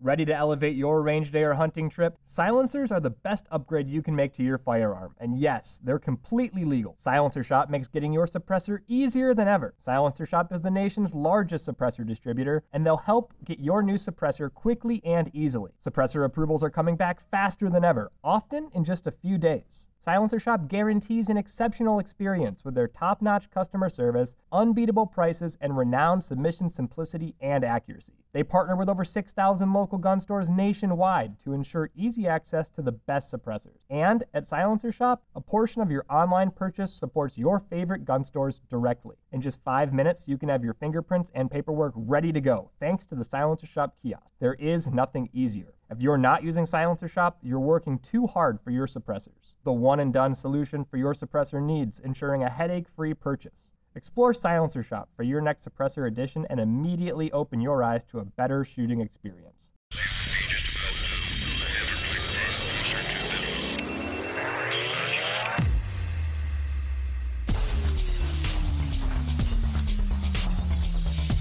Ready to elevate your range day or hunting trip? Silencers are the best upgrade you can make to your firearm. And yes, they're completely legal. Silencer Shop makes getting your suppressor easier than ever. Silencer Shop is the nation's largest suppressor distributor, and they'll help get your new suppressor quickly and easily. Suppressor approvals are coming back faster than ever, often in just a few days. Silencer Shop guarantees an exceptional experience with their top notch customer service, unbeatable prices, and renowned submission simplicity and accuracy. They partner with over 6,000 local gun stores nationwide to ensure easy access to the best suppressors. And at Silencer Shop, a portion of your online purchase supports your favorite gun stores directly. In just five minutes, you can have your fingerprints and paperwork ready to go thanks to the Silencer Shop kiosk. There is nothing easier. If you're not using Silencer Shop, you're working too hard for your suppressors. The one and done solution for your suppressor needs, ensuring a headache free purchase. Explore Silencer Shop for your next suppressor edition and immediately open your eyes to a better shooting experience.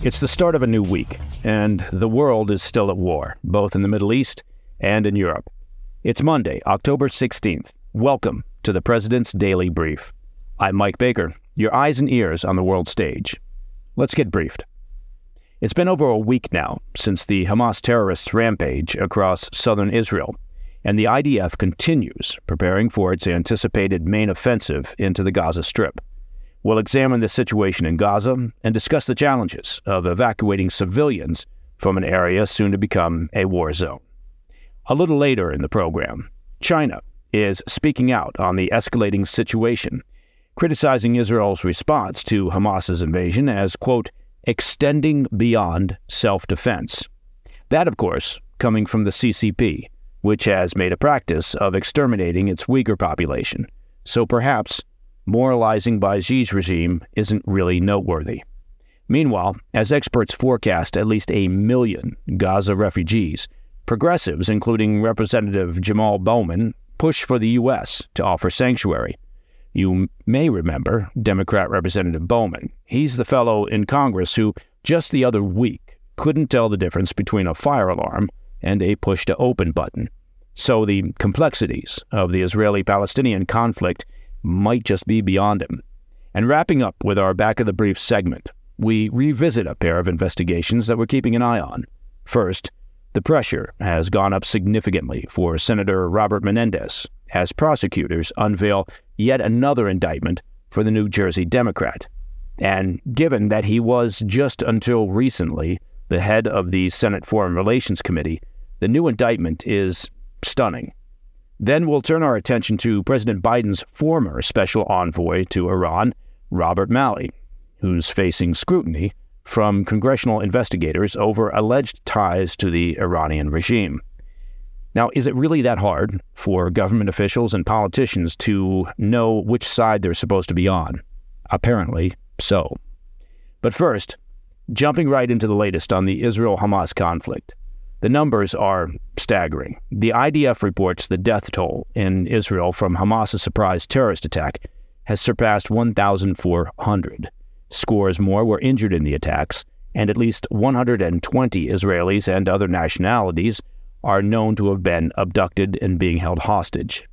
It's the start of a new week, and the world is still at war, both in the Middle East and in Europe. It's Monday, October 16th. Welcome to the President's Daily Brief. I'm Mike Baker, your eyes and ears on the world stage. Let's get briefed. It's been over a week now since the Hamas terrorists' rampage across southern Israel, and the IDF continues preparing for its anticipated main offensive into the Gaza Strip. We'll examine the situation in Gaza and discuss the challenges of evacuating civilians from an area soon to become a war zone. A little later in the program, China is speaking out on the escalating situation, criticizing Israel's response to Hamas's invasion as, quote, extending beyond self defense. That, of course, coming from the CCP, which has made a practice of exterminating its Uyghur population. So perhaps moralizing by Xi's regime isn't really noteworthy. Meanwhile, as experts forecast at least a million Gaza refugees, progressives, including Representative Jamaal Bowman, push for the U.S. to offer sanctuary. You may remember Democrat Representative Bowman. He's the fellow in Congress who, just the other week, couldn't tell the difference between a fire alarm and a push to open button. So the complexities of the Israeli Palestinian conflict might just be beyond him. And wrapping up with our back of the brief segment, we revisit a pair of investigations that we're keeping an eye on. First, the pressure has gone up significantly for Senator Robert Menendez as prosecutors unveil yet another indictment for the New Jersey Democrat. And given that he was just until recently the head of the Senate Foreign Relations Committee, the new indictment is stunning. Then we'll turn our attention to President Biden's former special envoy to Iran, Robert Malley, who's facing scrutiny from congressional investigators over alleged ties to the Iranian regime. Now, is it really that hard for government officials and politicians to know which side they're supposed to be on? Apparently so. But first, jumping right into the latest on the Israel Hamas conflict. The numbers are staggering. The IDF reports the death toll in Israel from Hamas's surprise terrorist attack has surpassed 1,400. Scores more were injured in the attacks, and at least 120 Israelis and other nationalities are known to have been abducted and being held hostage.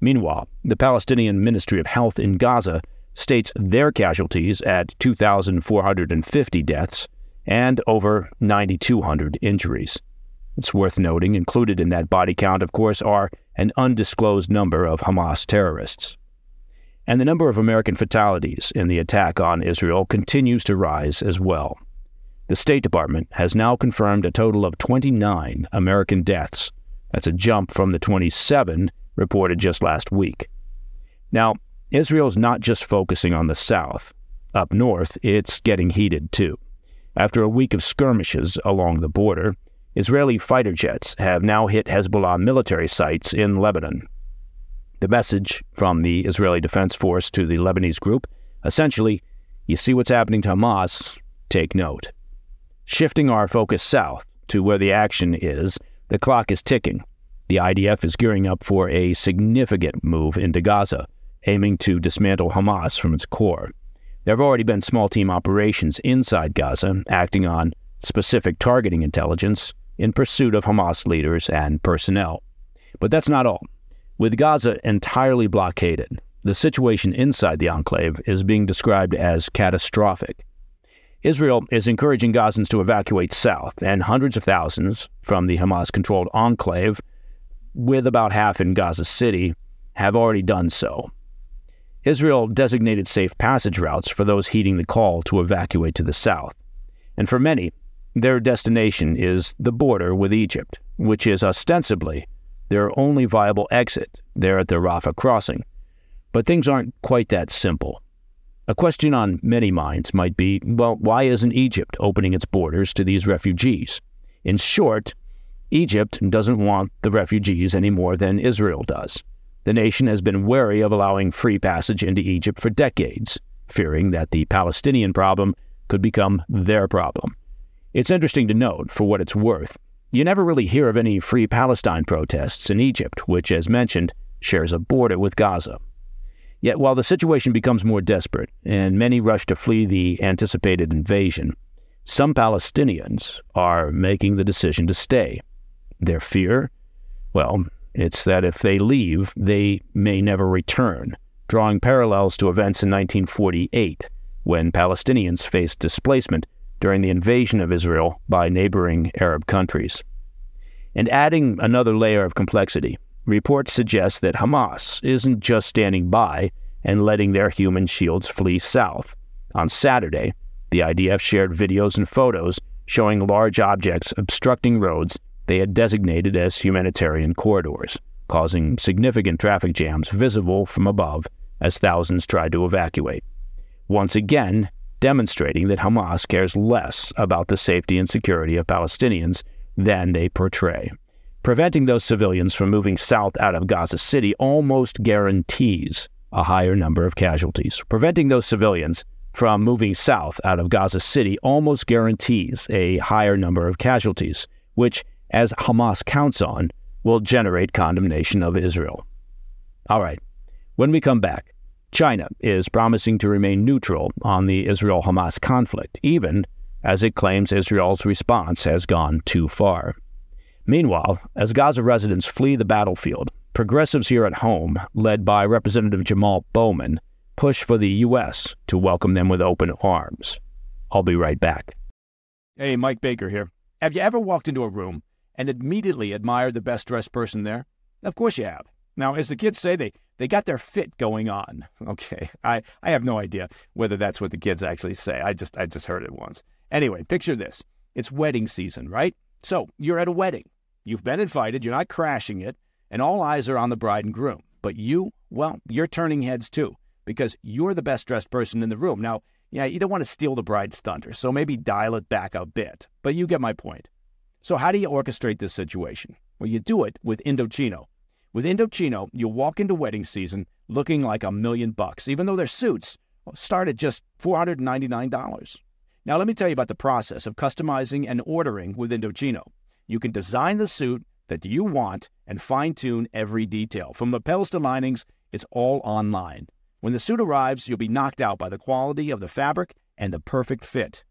Meanwhile, the Palestinian Ministry of Health in Gaza states their casualties at 2,450 deaths and over 9,200 injuries. It's worth noting, included in that body count, of course, are an undisclosed number of Hamas terrorists. And the number of American fatalities in the attack on Israel continues to rise as well. The State Department has now confirmed a total of 29 American deaths. That's a jump from the 27 reported just last week. Now, Israel's not just focusing on the south. Up north, it's getting heated too. After a week of skirmishes along the border, Israeli fighter jets have now hit Hezbollah military sites in Lebanon. The message from the Israeli Defense Force to the Lebanese group essentially, you see what's happening to Hamas, take note. Shifting our focus south to where the action is, the clock is ticking. The IDF is gearing up for a significant move into Gaza, aiming to dismantle Hamas from its core. There have already been small team operations inside Gaza acting on specific targeting intelligence in pursuit of Hamas leaders and personnel. But that's not all. With Gaza entirely blockaded, the situation inside the enclave is being described as catastrophic. Israel is encouraging Gazans to evacuate south, and hundreds of thousands from the Hamas controlled enclave, with about half in Gaza City, have already done so. Israel designated safe passage routes for those heeding the call to evacuate to the south. And for many, their destination is the border with Egypt, which is ostensibly their only viable exit there at the Rafah crossing. But things aren't quite that simple. A question on many minds might be well, why isn't Egypt opening its borders to these refugees? In short, Egypt doesn't want the refugees any more than Israel does. The nation has been wary of allowing free passage into Egypt for decades, fearing that the Palestinian problem could become their problem. It's interesting to note, for what it's worth, you never really hear of any Free Palestine protests in Egypt, which, as mentioned, shares a border with Gaza. Yet while the situation becomes more desperate and many rush to flee the anticipated invasion, some Palestinians are making the decision to stay. Their fear? Well, it's that if they leave, they may never return, drawing parallels to events in 1948 when Palestinians faced displacement during the invasion of Israel by neighboring Arab countries. And adding another layer of complexity, Reports suggest that Hamas isn't just standing by and letting their human shields flee south. On Saturday, the IDF shared videos and photos showing large objects obstructing roads they had designated as humanitarian corridors, causing significant traffic jams visible from above as thousands tried to evacuate. Once again, demonstrating that Hamas cares less about the safety and security of Palestinians than they portray. Preventing those civilians from moving south out of Gaza City almost guarantees a higher number of casualties. Preventing those civilians from moving south out of Gaza City almost guarantees a higher number of casualties, which, as Hamas counts on, will generate condemnation of Israel. All right, when we come back, China is promising to remain neutral on the Israel Hamas conflict, even as it claims Israel's response has gone too far. Meanwhile, as Gaza residents flee the battlefield, progressives here at home, led by Representative Jamaal Bowman, push for the U.S. to welcome them with open arms. I'll be right back. Hey, Mike Baker here. Have you ever walked into a room and immediately admired the best dressed person there? Of course you have. Now, as the kids say, they, they got their fit going on. Okay, I, I have no idea whether that's what the kids actually say. I just I just heard it once. Anyway, picture this. It's wedding season, right? So you're at a wedding. You've been invited, you're not crashing it, and all eyes are on the bride and groom. But you, well, you're turning heads too, because you're the best dressed person in the room. Now, yeah, you don't want to steal the bride's thunder, so maybe dial it back a bit, but you get my point. So, how do you orchestrate this situation? Well, you do it with Indochino. With Indochino, you'll walk into wedding season looking like a million bucks, even though their suits start at just $499. Now, let me tell you about the process of customizing and ordering with Indochino. You can design the suit that you want and fine tune every detail. From lapels to linings, it's all online. When the suit arrives, you'll be knocked out by the quality of the fabric and the perfect fit.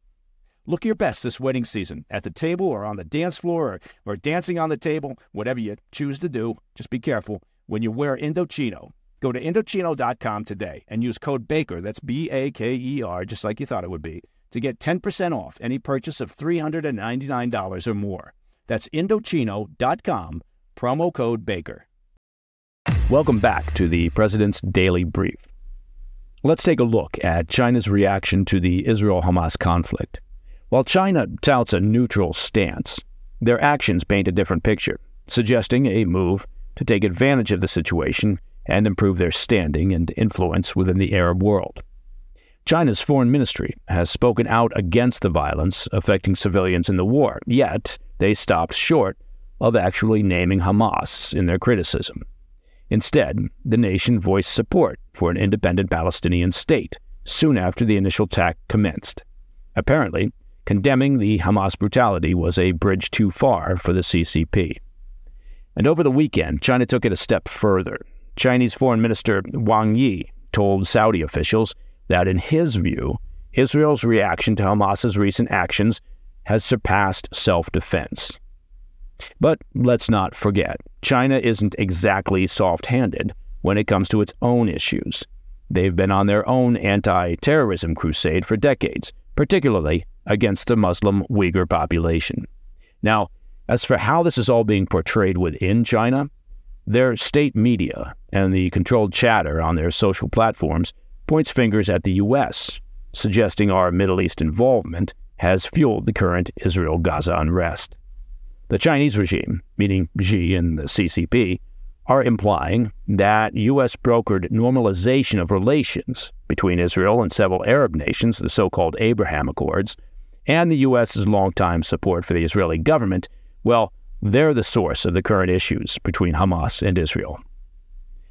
Look your best this wedding season at the table or on the dance floor or, or dancing on the table, whatever you choose to do. Just be careful when you wear Indochino. Go to Indochino.com today and use code BAKER, that's B A K E R, just like you thought it would be, to get 10% off any purchase of $399 or more. That's Indochino.com, promo code BAKER. Welcome back to the President's Daily Brief. Let's take a look at China's reaction to the Israel Hamas conflict. While China touts a neutral stance, their actions paint a different picture, suggesting a move to take advantage of the situation and improve their standing and influence within the Arab world. China's foreign ministry has spoken out against the violence affecting civilians in the war, yet they stopped short of actually naming Hamas in their criticism. Instead, the nation voiced support for an independent Palestinian state soon after the initial attack commenced. Apparently, condemning the Hamas brutality was a bridge too far for the CCP. And over the weekend, China took it a step further. Chinese Foreign Minister Wang Yi told Saudi officials that, in his view, Israel's reaction to Hamas's recent actions has surpassed self defense. But let's not forget, China isn't exactly soft handed when it comes to its own issues. They've been on their own anti terrorism crusade for decades, particularly against the Muslim Uyghur population. Now, as for how this is all being portrayed within China, their state media and the controlled chatter on their social platforms points fingers at the U.S., suggesting our Middle East involvement has fueled the current Israel Gaza unrest. The Chinese regime, meaning Xi and the CCP, are implying that U.S. brokered normalization of relations between Israel and several Arab nations, the so called Abraham Accords, and the U.S.'s longtime support for the Israeli government, well, they're the source of the current issues between Hamas and Israel.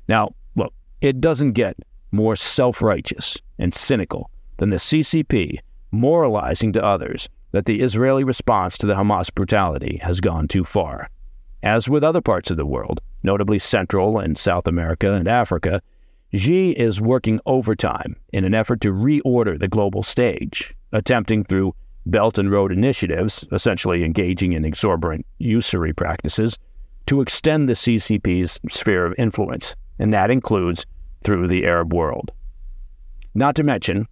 Now, look, it doesn't get more self righteous and cynical than the CCP moralizing to others that the Israeli response to the Hamas brutality has gone too far. As with other parts of the world, notably Central and South America and Africa, Xi is working overtime in an effort to reorder the global stage, attempting through Belt and Road initiatives, essentially engaging in exorbitant usury practices, to extend the CCP's sphere of influence, and that includes through the Arab world. Not to mention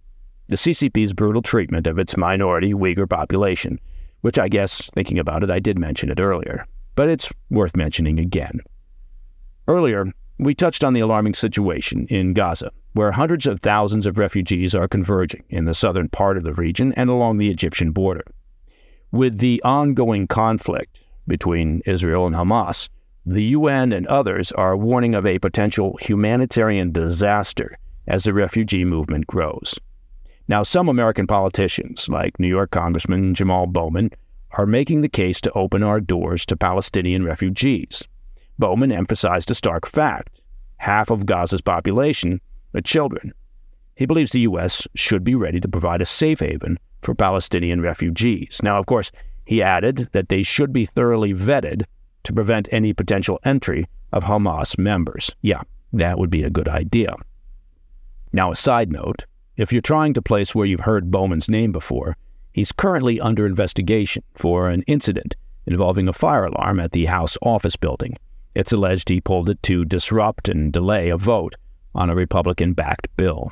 the CCP's brutal treatment of its minority Uyghur population, which I guess, thinking about it, I did mention it earlier, but it's worth mentioning again. Earlier, we touched on the alarming situation in Gaza, where hundreds of thousands of refugees are converging in the southern part of the region and along the Egyptian border. With the ongoing conflict between Israel and Hamas, the UN and others are warning of a potential humanitarian disaster as the refugee movement grows. Now, some American politicians, like New York Congressman Jamaal Bowman, are making the case to open our doors to Palestinian refugees. Bowman emphasized a stark fact half of Gaza's population are children. He believes the U.S. should be ready to provide a safe haven for Palestinian refugees. Now, of course, he added that they should be thoroughly vetted to prevent any potential entry of Hamas members. Yeah, that would be a good idea. Now, a side note if you're trying to place where you've heard Bowman's name before, he's currently under investigation for an incident involving a fire alarm at the House office building. It's alleged he pulled it to disrupt and delay a vote on a Republican backed bill.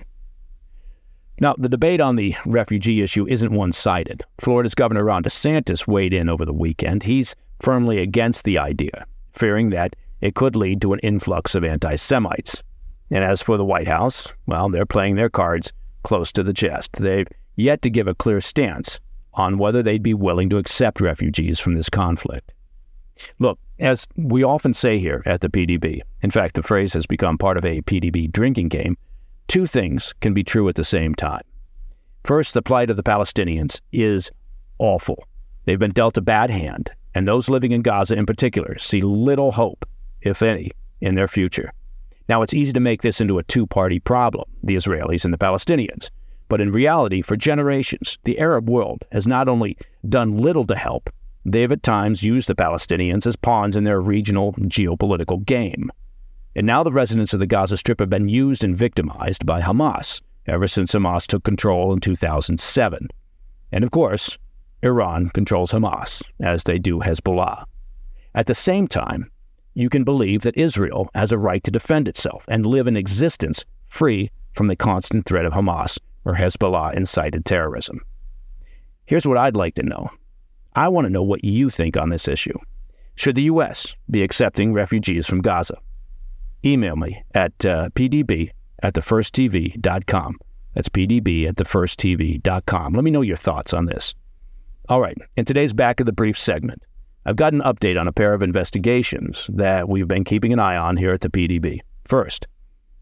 Now, the debate on the refugee issue isn't one sided. Florida's Governor Ron DeSantis weighed in over the weekend. He's firmly against the idea, fearing that it could lead to an influx of anti Semites. And as for the White House, well, they're playing their cards close to the chest. They've yet to give a clear stance on whether they'd be willing to accept refugees from this conflict. Look, as we often say here at the PDB, in fact, the phrase has become part of a PDB drinking game, two things can be true at the same time. First, the plight of the Palestinians is awful. They've been dealt a bad hand, and those living in Gaza in particular see little hope, if any, in their future. Now, it's easy to make this into a two party problem, the Israelis and the Palestinians. But in reality, for generations, the Arab world has not only done little to help, they've at times used the Palestinians as pawns in their regional geopolitical game. And now the residents of the Gaza Strip have been used and victimized by Hamas ever since Hamas took control in 2007. And of course, Iran controls Hamas, as they do Hezbollah. At the same time, you can believe that Israel has a right to defend itself and live an existence free from the constant threat of Hamas or Hezbollah incited terrorism. Here's what I'd like to know I want to know what you think on this issue. Should the U.S. be accepting refugees from Gaza? Email me at uh, pdb at thefirsttv.com. That's pdb at thefirsttv.com. Let me know your thoughts on this. All right, in today's Back of the Brief segment, I've got an update on a pair of investigations that we've been keeping an eye on here at the PDB. First,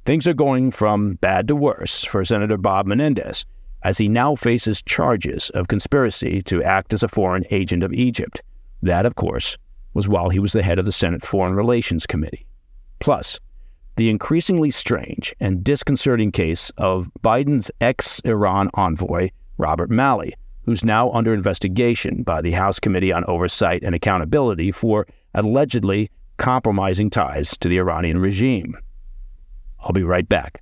things are going from bad to worse for Senator Bob Menendez as he now faces charges of conspiracy to act as a foreign agent of Egypt. That, of course, was while he was the head of the Senate Foreign Relations Committee. Plus, the increasingly strange and disconcerting case of Biden's ex Iran envoy, Robert Malley, who's now under investigation by the House Committee on Oversight and Accountability for allegedly compromising ties to the Iranian regime. I'll be right back.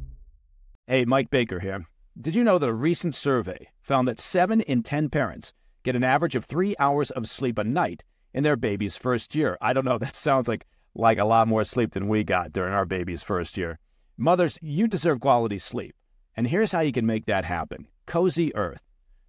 Hey, Mike Baker here. Did you know that a recent survey found that 7 in 10 parents get an average of 3 hours of sleep a night in their baby's first year? I don't know, that sounds like like a lot more sleep than we got during our baby's first year. Mothers, you deserve quality sleep. And here's how you can make that happen. Cozy Earth.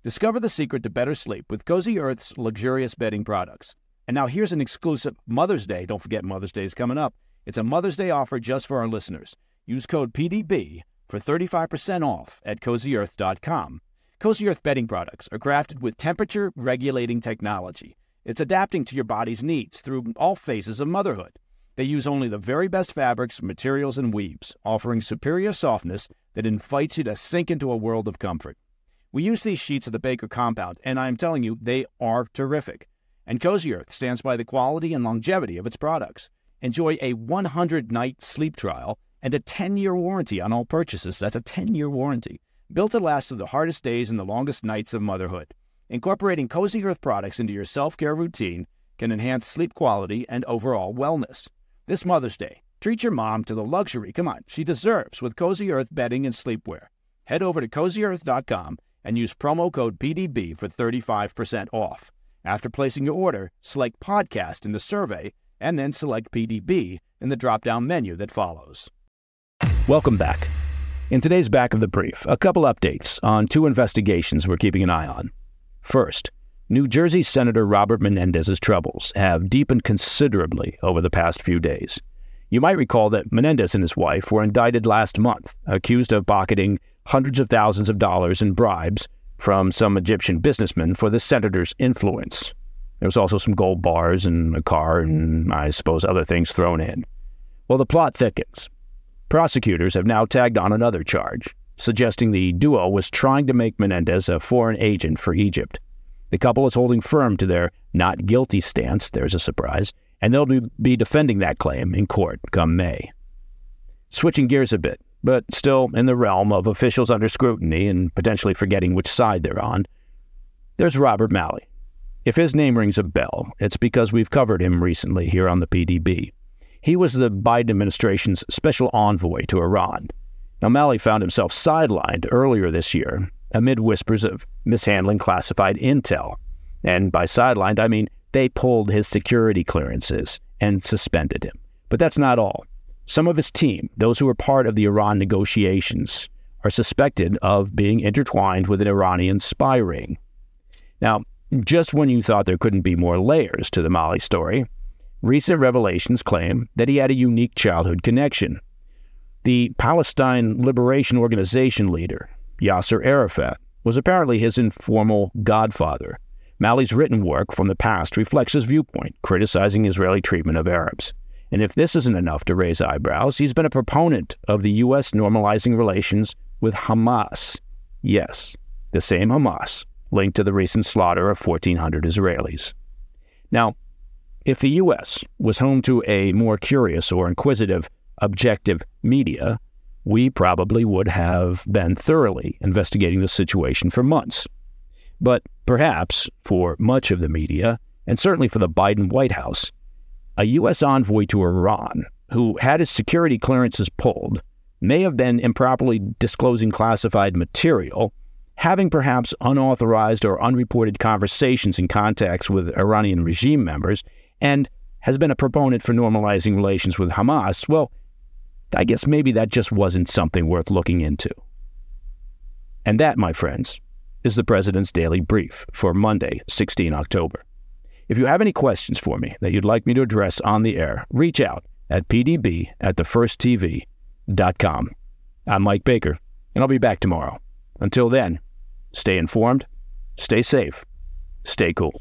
Discover the secret to better sleep with Cozy Earth's luxurious bedding products. And now here's an exclusive Mother's Day. Don't forget Mother's Day is coming up. It's a Mother's Day offer just for our listeners. Use code PDB for 35% off at cozyearth.com. Cozy Earth bedding products are crafted with temperature regulating technology. It's adapting to your body's needs through all phases of motherhood. They use only the very best fabrics, materials, and weaves, offering superior softness that invites you to sink into a world of comfort. We use these sheets of the Baker compound, and I'm telling you, they are terrific. And Cozy Earth stands by the quality and longevity of its products. Enjoy a 100 night sleep trial and a 10 year warranty on all purchases. That's a 10 year warranty. Built to last through the hardest days and the longest nights of motherhood. Incorporating Cozy Earth products into your self care routine can enhance sleep quality and overall wellness. This Mother's Day, treat your mom to the luxury, come on, she deserves with Cozy Earth bedding and sleepwear. Head over to cozyearth.com and use promo code PDB for 35% off. After placing your order, select podcast in the survey and then select PDB in the drop down menu that follows. Welcome back. In today's back of the brief, a couple updates on two investigations we're keeping an eye on. First, New Jersey Senator Robert Menendez's troubles have deepened considerably over the past few days. You might recall that Menendez and his wife were indicted last month, accused of pocketing hundreds of thousands of dollars in bribes from some Egyptian businessmen for the senator's influence. There was also some gold bars and a car and I suppose other things thrown in. Well, the plot thickens. Prosecutors have now tagged on another charge, suggesting the duo was trying to make Menendez a foreign agent for Egypt. The couple is holding firm to their not guilty stance, there's a surprise, and they'll be defending that claim in court come May. Switching gears a bit, but still in the realm of officials under scrutiny and potentially forgetting which side they're on, there's Robert Malley. If his name rings a bell, it's because we've covered him recently here on the PDB. He was the Biden administration's special envoy to Iran. Now, Malley found himself sidelined earlier this year amid whispers of mishandling classified intel. And by sidelined, I mean they pulled his security clearances and suspended him. But that's not all. Some of his team, those who were part of the Iran negotiations, are suspected of being intertwined with an Iranian spy ring. Now, just when you thought there couldn't be more layers to the Malley story, recent revelations claim that he had a unique childhood connection. The Palestine Liberation Organization leader, Yasser Arafat, was apparently his informal godfather. Malley's written work from the past reflects his viewpoint, criticizing Israeli treatment of Arabs. And if this isn't enough to raise eyebrows, he's been a proponent of the U.S. normalizing relations with Hamas. Yes, the same Hamas linked to the recent slaughter of 1,400 Israelis. Now, if the U.S. was home to a more curious or inquisitive, objective media, we probably would have been thoroughly investigating the situation for months. But perhaps for much of the media, and certainly for the Biden White House, a U.S. envoy to Iran who had his security clearances pulled may have been improperly disclosing classified material, having perhaps unauthorized or unreported conversations and contacts with Iranian regime members, and has been a proponent for normalizing relations with Hamas. Well, I guess maybe that just wasn't something worth looking into. And that, my friends, is the President's Daily Brief for Monday, 16 October. If you have any questions for me that you'd like me to address on the air, reach out at pdb at thefirsttv.com. I'm Mike Baker, and I'll be back tomorrow. Until then, stay informed, stay safe, stay cool.